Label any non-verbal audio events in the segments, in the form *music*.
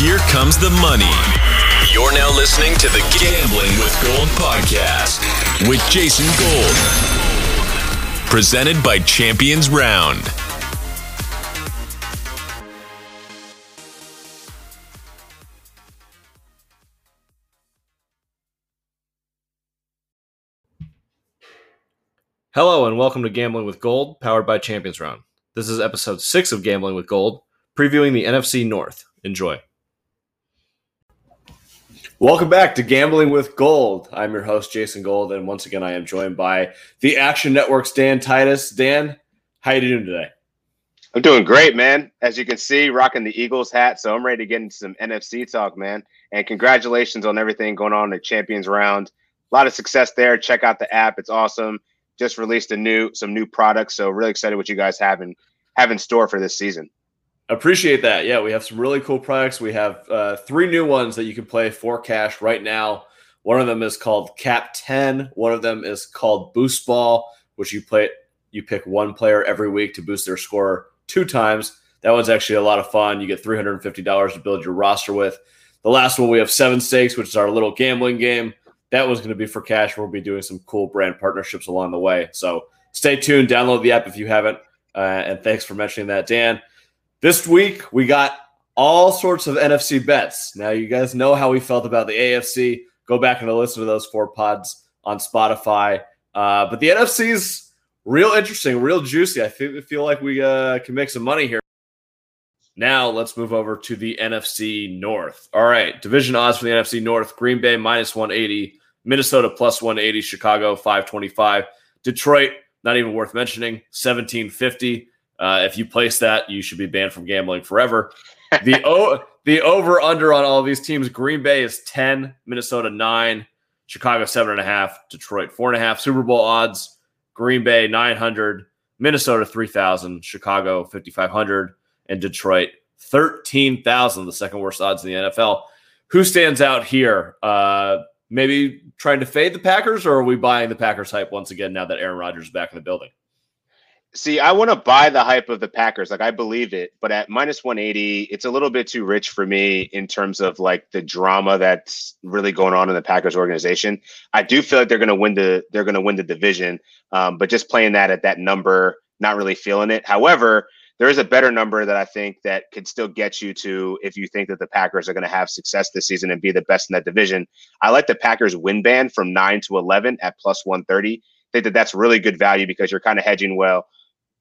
Here comes the money. You're now listening to the Gambling with Gold podcast with Jason Gold. Presented by Champions Round. Hello and welcome to Gambling with Gold, powered by Champions Round. This is episode six of Gambling with Gold, previewing the NFC North. Enjoy. Welcome back to Gambling with Gold. I'm your host, Jason Gold, and once again, I am joined by the Action Network's Dan Titus. Dan, how you doing today? I'm doing great, man. As you can see, rocking the Eagles hat, so I'm ready to get into some NFC talk, man. And congratulations on everything going on in the Champions Round. A lot of success there. Check out the app; it's awesome just released a new some new products. So really excited what you guys have in have in store for this season. Appreciate that. Yeah, we have some really cool products. We have uh, three new ones that you can play for cash right now. One of them is called Cap 10. One of them is called Boost Ball, which you play you pick one player every week to boost their score two times. That one's actually a lot of fun. You get $350 to build your roster with. The last one we have seven stakes, which is our little gambling game that was going to be for cash. We'll be doing some cool brand partnerships along the way. So stay tuned. Download the app if you haven't. Uh, and thanks for mentioning that, Dan. This week we got all sorts of NFC bets. Now you guys know how we felt about the AFC. Go back and listen to those four pods on Spotify. Uh, but the NFC's real interesting, real juicy. I feel, feel like we uh, can make some money here. Now let's move over to the NFC North. All right, division odds for the NFC North: Green Bay minus 180, Minnesota plus 180, Chicago 525, Detroit, not even worth mentioning, 1750. Uh, if you place that, you should be banned from gambling forever. *laughs* The o- the over under on all of these teams: Green Bay is 10, Minnesota 9, Chicago 7.5, Detroit 4.5. Super Bowl odds: Green Bay 900, Minnesota 3,000, Chicago 5,500, and Detroit 13,000, the second worst odds in the NFL. Who stands out here? Uh, maybe trying to fade the Packers, or are we buying the Packers hype once again now that Aaron Rodgers is back in the building? See, I want to buy the hype of the Packers. Like I believe it, but at minus 180, it's a little bit too rich for me in terms of like the drama that's really going on in the Packers organization. I do feel like they're going to win the they're going to win the division, um, but just playing that at that number, not really feeling it. However, there is a better number that I think that could still get you to if you think that the Packers are going to have success this season and be the best in that division. I like the Packers win band from 9 to 11 at plus 130. I think that that's really good value because you're kind of hedging well.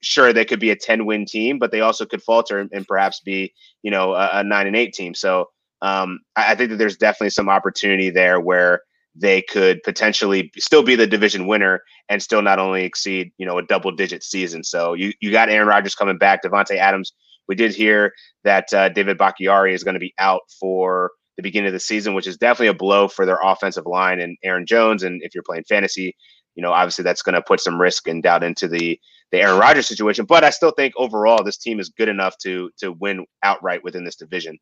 Sure, they could be a 10 win team, but they also could falter and, and perhaps be, you know, a, a, 9 and 8 team. So um, I, I think that there's definitely some opportunity there where they could potentially still be the division winner and still not only exceed, you know, a double digit season. So you, you got Aaron Rodgers coming back, Davante Adams. We did hear that uh, David Bakhtiari is going to be out for the beginning of the season, which is definitely a blow for their offensive line and Aaron Jones. And if you're playing fantasy, you know, obviously that's going to put some risk and doubt into the the Aaron Rodgers situation. But I still think overall this team is good enough to to win outright within this division.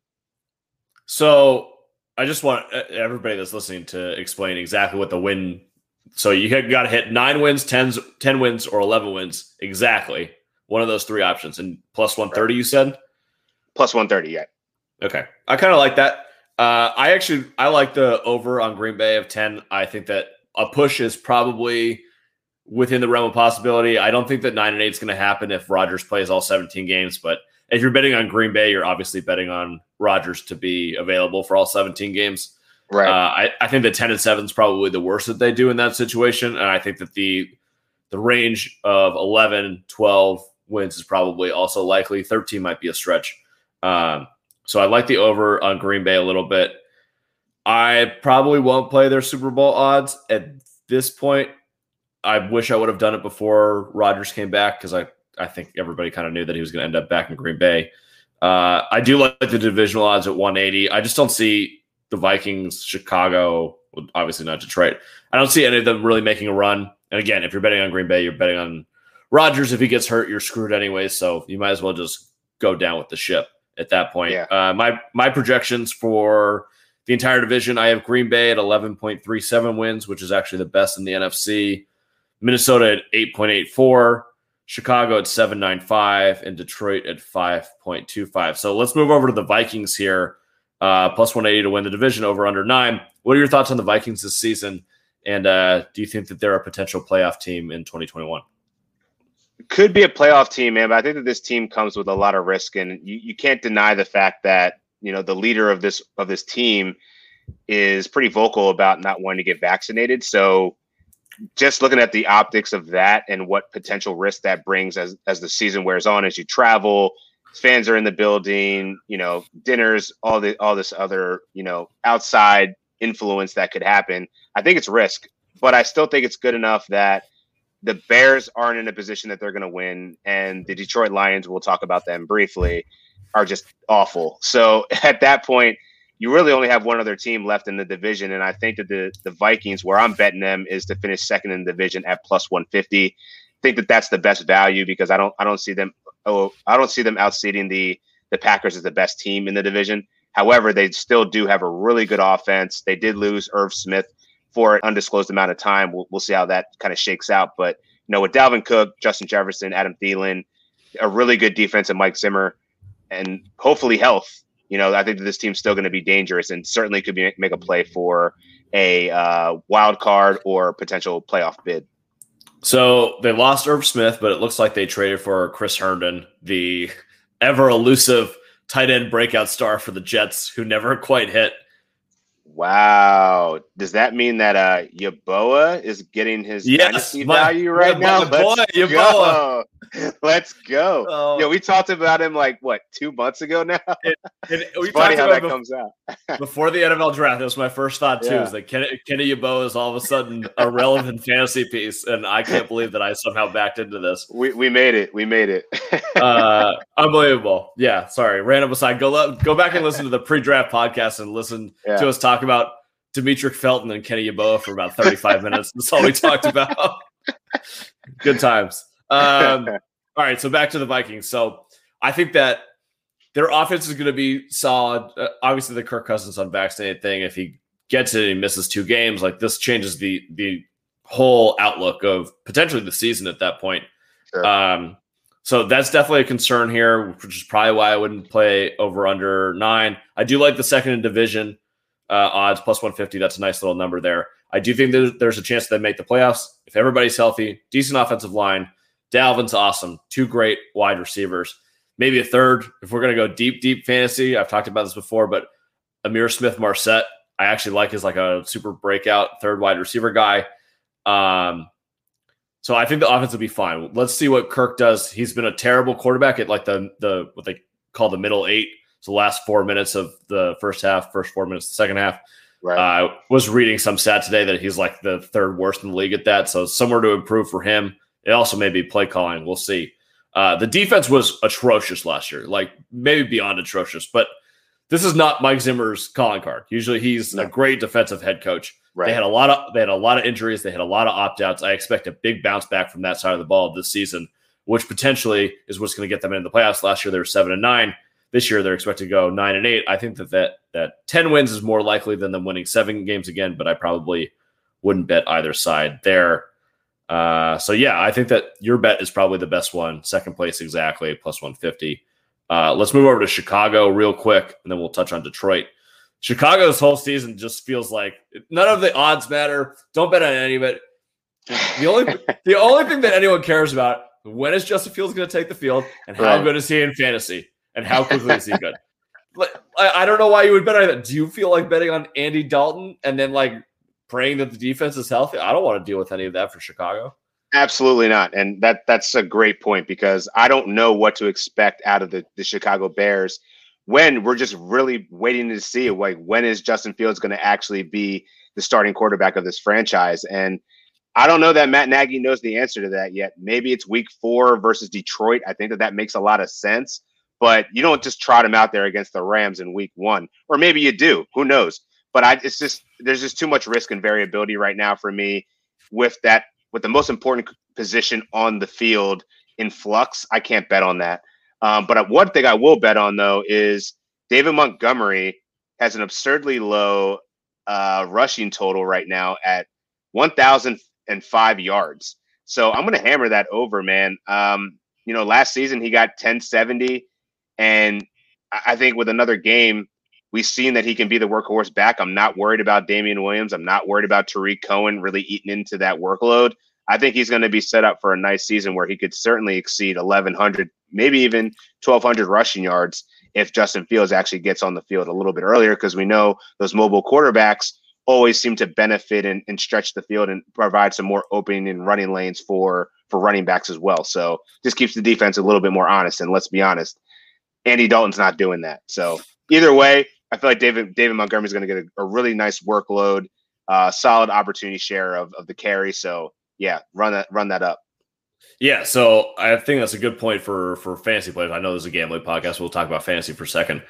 So I just want everybody that's listening to explain exactly what the win. So you got to hit nine wins, 10, 10 wins, or 11 wins. Exactly. One of those three options. And plus 130, you said? Plus 130, yeah. Okay. I kind of like that. Uh, I actually I like the over on Green Bay of 10. I think that a push is probably within the realm of possibility. I don't think that 9 and 8 is going to happen if Rodgers plays all 17 games, but if you're betting on Green Bay, you're obviously betting on Rodgers to be available for all 17 games. Right. Uh, I, I think the 10 and 7 is probably the worst that they do in that situation. And I think that the the range of 11, 12 wins is probably also likely. 13 might be a stretch. Um, so I like the over on Green Bay a little bit. I probably won't play their Super Bowl odds at this point. I wish I would have done it before Rodgers came back because I I think everybody kind of knew that he was going to end up back in Green Bay. Uh, I do like the divisional odds at 180. I just don't see the Vikings, Chicago, obviously not Detroit. I don't see any of them really making a run. And again, if you're betting on Green Bay, you're betting on Rodgers. If he gets hurt, you're screwed anyway. So you might as well just go down with the ship at that point. Yeah. Uh, my my projections for the entire division, I have Green Bay at 11.37 wins, which is actually the best in the NFC. Minnesota at 8.84. Chicago at 795 and Detroit at 5.25. So let's move over to the Vikings here. uh, plus 180 to win the division over under nine. What are your thoughts on the Vikings this season? And uh, do you think that they're a potential playoff team in 2021? Could be a playoff team, man, but I think that this team comes with a lot of risk, and you, you can't deny the fact that you know the leader of this of this team is pretty vocal about not wanting to get vaccinated. So just looking at the optics of that and what potential risk that brings as as the season wears on, as you travel, fans are in the building, you know, dinners, all the all this other, you know, outside influence that could happen. I think it's risk, but I still think it's good enough that the Bears aren't in a position that they're going to win, and the Detroit Lions, we'll talk about them briefly, are just awful. So *laughs* at that point, you really only have one other team left in the division, and I think that the the Vikings, where I'm betting them, is to finish second in the division at plus 150. I think that that's the best value because I don't I don't see them oh I don't see them outseeding the the Packers as the best team in the division. However, they still do have a really good offense. They did lose Irv Smith for an undisclosed amount of time. We'll, we'll see how that kind of shakes out. But you know, with Dalvin Cook, Justin Jefferson, Adam Thielen, a really good defense, and Mike Zimmer, and hopefully health you know, I think that this team's still going to be dangerous and certainly could be, make a play for a uh, wild card or potential playoff bid. So they lost Irv Smith, but it looks like they traded for Chris Herndon, the ever elusive tight end breakout star for the Jets, who never *laughs* quite hit. Wow. Does that mean that uh Yeboah is getting his yes, dynasty my, value right now? Let's boy, go. *laughs* Let's go. Oh. Yeah, we talked about him like what two months ago now. It, *laughs* it, we funny how that before, comes out. before the NFL draft, that was my first thought too. Yeah. Is that Kenny, Kenny Yeboah is all of a sudden a relevant fantasy piece, and I can't believe that I somehow backed into this. We, we made it. We made it. uh, unbelievable. Yeah. Sorry. Random aside. Go go back and listen to the pre-draft podcast and listen yeah. to us talk about Demetric Felton and Kenny Yeboah for about 35 minutes. That's all we talked about. *laughs* Good times. Um, *laughs* all right, so back to the Vikings. So I think that their offense is going to be solid. Uh, obviously, the Kirk Cousins unvaccinated thing. If he gets it, and he misses two games. Like this changes the the whole outlook of potentially the season at that point. Sure. Um, so that's definitely a concern here, which is probably why I wouldn't play over under nine. I do like the second in division uh, odds plus 150. That's a nice little number there. I do think that there's a chance they make the playoffs if everybody's healthy, decent offensive line. Dalvin's awesome. Two great wide receivers. Maybe a third if we're going to go deep, deep fantasy. I've talked about this before, but Ihmir Smith-Marsette, I actually like as like a super breakout third wide receiver guy. Um, so I think the offense will be fine. Let's see what Kirk does. He's been a terrible quarterback at like the the what they call the middle eight. So the last four minutes of the first half, first four minutes of the second half. Right. I uh, was reading some stat today that he's like the third worst in the league at that. So somewhere to improve for him. It also may be play calling. We'll see. Uh, the defense was atrocious last year, like maybe beyond atrocious, but this is not Mike Zimmer's calling card. Usually he's no. a great defensive head coach. Right. They had a lot of they had a lot of injuries. They had a lot of opt outs. I expect a big bounce back from that side of the ball this season, which potentially is what's going to get them into the playoffs. Last year they were seven and nine. This year they're expected to go nine and eight. I think that that that ten wins is more likely than them winning seven games again, but I probably wouldn't bet either side there. Uh, so yeah, I think that your bet is probably the best one. Second place exactly, plus 150. Uh, let's move over to Chicago real quick, and then we'll touch on Detroit. Chicago's whole season just feels like none of the odds matter. Don't bet on any of it. The only *laughs* the only thing that anyone cares about when is Justin Fields going to take the field, and how right. good is he in fantasy, and how quickly is he good. I, don't know why you would bet on that. Do you feel like betting on Andy Dalton and then like praying that the defense is healthy. I don't want to deal with any of that for Chicago. Absolutely not. And that that's a great point because I don't know what to expect out of the, the Chicago Bears when we're just really waiting to see like when is Justin Fields going to actually be the starting quarterback of this franchise. And I don't know that Matt Nagy knows the answer to that yet. Maybe it's week four versus Detroit. I think that that makes a lot of sense, but you don't just trot him out there against the Rams in week one, or maybe you do. Who knows? But I, it's just there's just too much risk and variability right now for me with that with the most important position on the field in flux. I can't bet on that. Um, but one thing I will bet on though is David Montgomery has an absurdly low uh, rushing total right now at 1,005 yards. So I'm going to hammer that over, man. Um, you know, last season he got 1070, and I think with another game, We've seen that he can be the workhorse back. I'm not worried about Damien Williams. I'm not worried about Tarik Cohen really eating into that workload. I think he's going to be set up for a nice season where he could certainly exceed 1,100, maybe even 1,200 rushing yards if Justin Fields actually gets on the field a little bit earlier, because we know those mobile quarterbacks always seem to benefit and, and stretch the field and provide some more opening and running lanes for for running backs as well. So just keeps the defense a little bit more honest. And let's be honest, Andy Dalton's not doing that. So either way, I feel like David David Montgomery is going to get a, a, really nice workload, uh, solid opportunity share of, of the carry. So yeah, run that run that up. Yeah, so I think that's a good point for for fantasy players. I know there's a gambling podcast. We'll talk about fantasy for a second.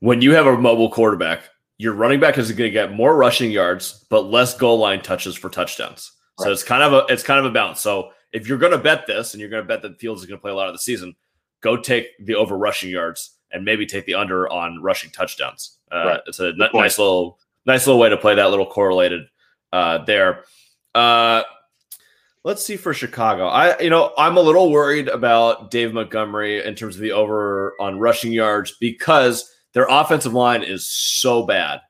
When you have a mobile quarterback, your running back is going to get more rushing yards, but less goal line touches for touchdowns. Right. So it's kind of a it's kind of a balance. So if you're going to bet this and you're going to bet that Fields is going to play a lot of the season, go take the over rushing yards and maybe take the under on rushing touchdowns. Uh, right. It's a n- nice little nice little way to play that little correlated uh, there. Uh, let's see for Chicago. I you know I'm a little worried about Dave Montgomery in terms of the over on rushing yards because their offensive line is so bad,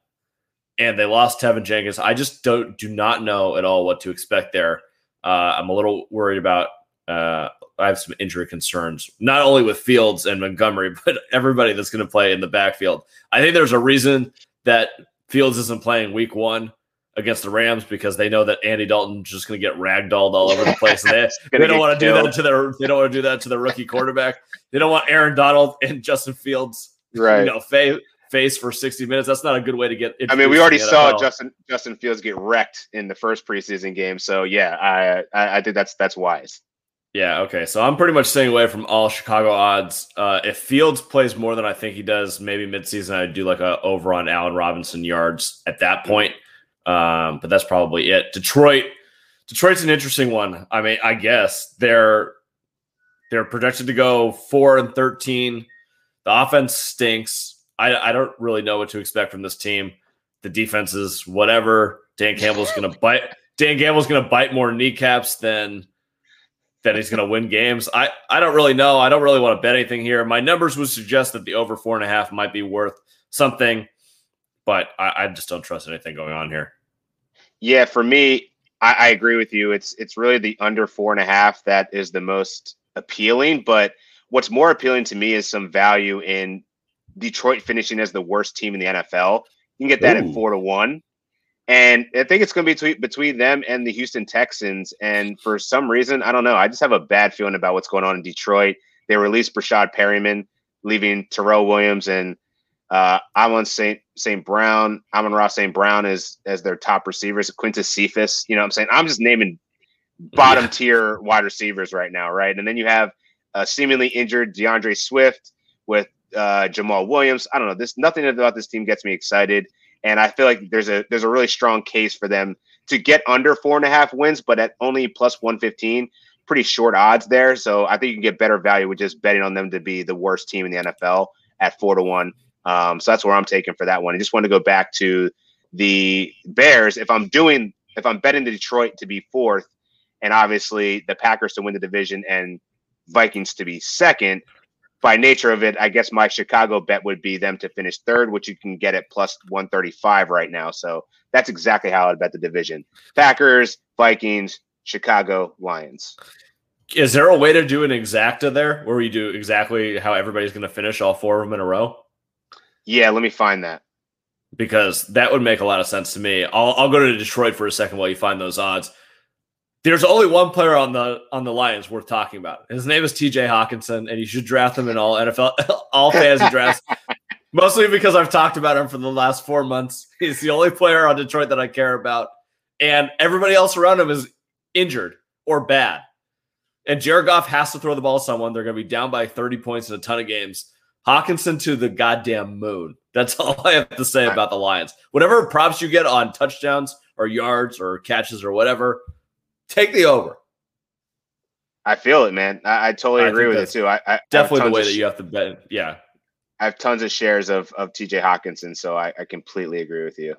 and they lost Teven Jenkins. I just don't do not know at all what to expect there. Uh, I'm a little worried about. Uh, I have some injury concerns, not only with Fields and Montgomery, *laughs* but everybody that's going to play in the backfield. I think there's a reason that Fields isn't playing Week One against the Rams because they know that Andy Dalton's just going to get ragdolled all over the place. they, *laughs* they don't want to do that to their they don't want to do that to their rookie quarterback. They don't want Aaron Donald *laughs* and Justin Fields, right? You know, face face for 60 minutes. That's not a good way to get. I mean, we already saw Justin Justin Fields get wrecked in the first preseason game. So yeah, I I, I think that's that's wise. Yeah. Okay. So I'm pretty much staying away from all Chicago odds. Uh, if Fields plays more than I think he does, maybe midseason I'd do like a over on Allen Robinson yards at that point. Um, but that's probably it. Detroit. Detroit's an interesting one. I mean, I guess they're they're projected to go four and thirteen. The offense stinks. I, I don't really know what to expect from this team. The defense is whatever. Dan Campbell's to *laughs* bite. Dan Campbell's going to bite more kneecaps than than he's going to win games. I I don't really know. I don't really want to bet anything here. My numbers would suggest that the over four and a half might be worth something, but I, I just don't trust anything going on here. Yeah, for me, I, I agree with you. It's it's really the under four and a half that is the most appealing. But what's more appealing to me is some value in Detroit finishing as the worst team in the NFL. You can get that Ooh. at four to one. And I think it's going to be between, them and the Houston Texans. And for some reason, I don't know. I just have a bad feeling about what's going on in Detroit. They released Breshad Perriman, leaving Tyrell Williams and uh, Amon St. St. Brown, Amon-Ra St. Brown is as their top receivers. Quintez Cephus, you know what I'm saying? I'm just naming bottom yeah. tier wide receivers right now, right? And then you have a seemingly injured D'Andre Swift with uh, Jamaal Williams. I don't know. This nothing about this team gets me excited, and I feel like there's a there's a really strong case for them to get under four and a half wins, but at only plus one fifteen, pretty short odds there. So I think you can get better value with just betting on them to be the worst team in the NFL at four to one. Um, so that's where I'm taking for that one. I just want to go back to the Bears. If I'm doing if I'm betting the Detroit to be fourth, and obviously the Packers to win the division and Vikings to be second, by nature of it, I guess my Chicago bet would be them to finish third, which you can get at plus 135 right now. So that's exactly how I'd bet the division. Packers, Vikings, Chicago, Lions. Is there a way to do an exacta there where we do exactly how everybody's going to finish all four of them in a row? Yeah, let me find that. Because that would make a lot of sense to me. I'll, I'll go to Detroit for a second while you find those odds. There's only one player on the on the Lions worth talking about. His name is T.J. Hockenson, and you should draft him in all NFL *laughs* all fantasy drafts. *laughs* Mostly because I've talked about him for the last four months. He's the only player on Detroit that I care about, and everybody else around him is injured or bad. And Jared Goff has to throw the ball to someone. They're going to be down by 30 points in a ton of games. Hockenson to the goddamn moon. That's *laughs* all I have to say about the Lions. Whatever props you get on touchdowns or yards or catches or whatever, Take the over. I feel it, man. I, I totally I agree with it too. I, I definitely the way that you have to bet. Yeah, I have tons of shares of of TJ Hockenson, so I, I completely agree with you.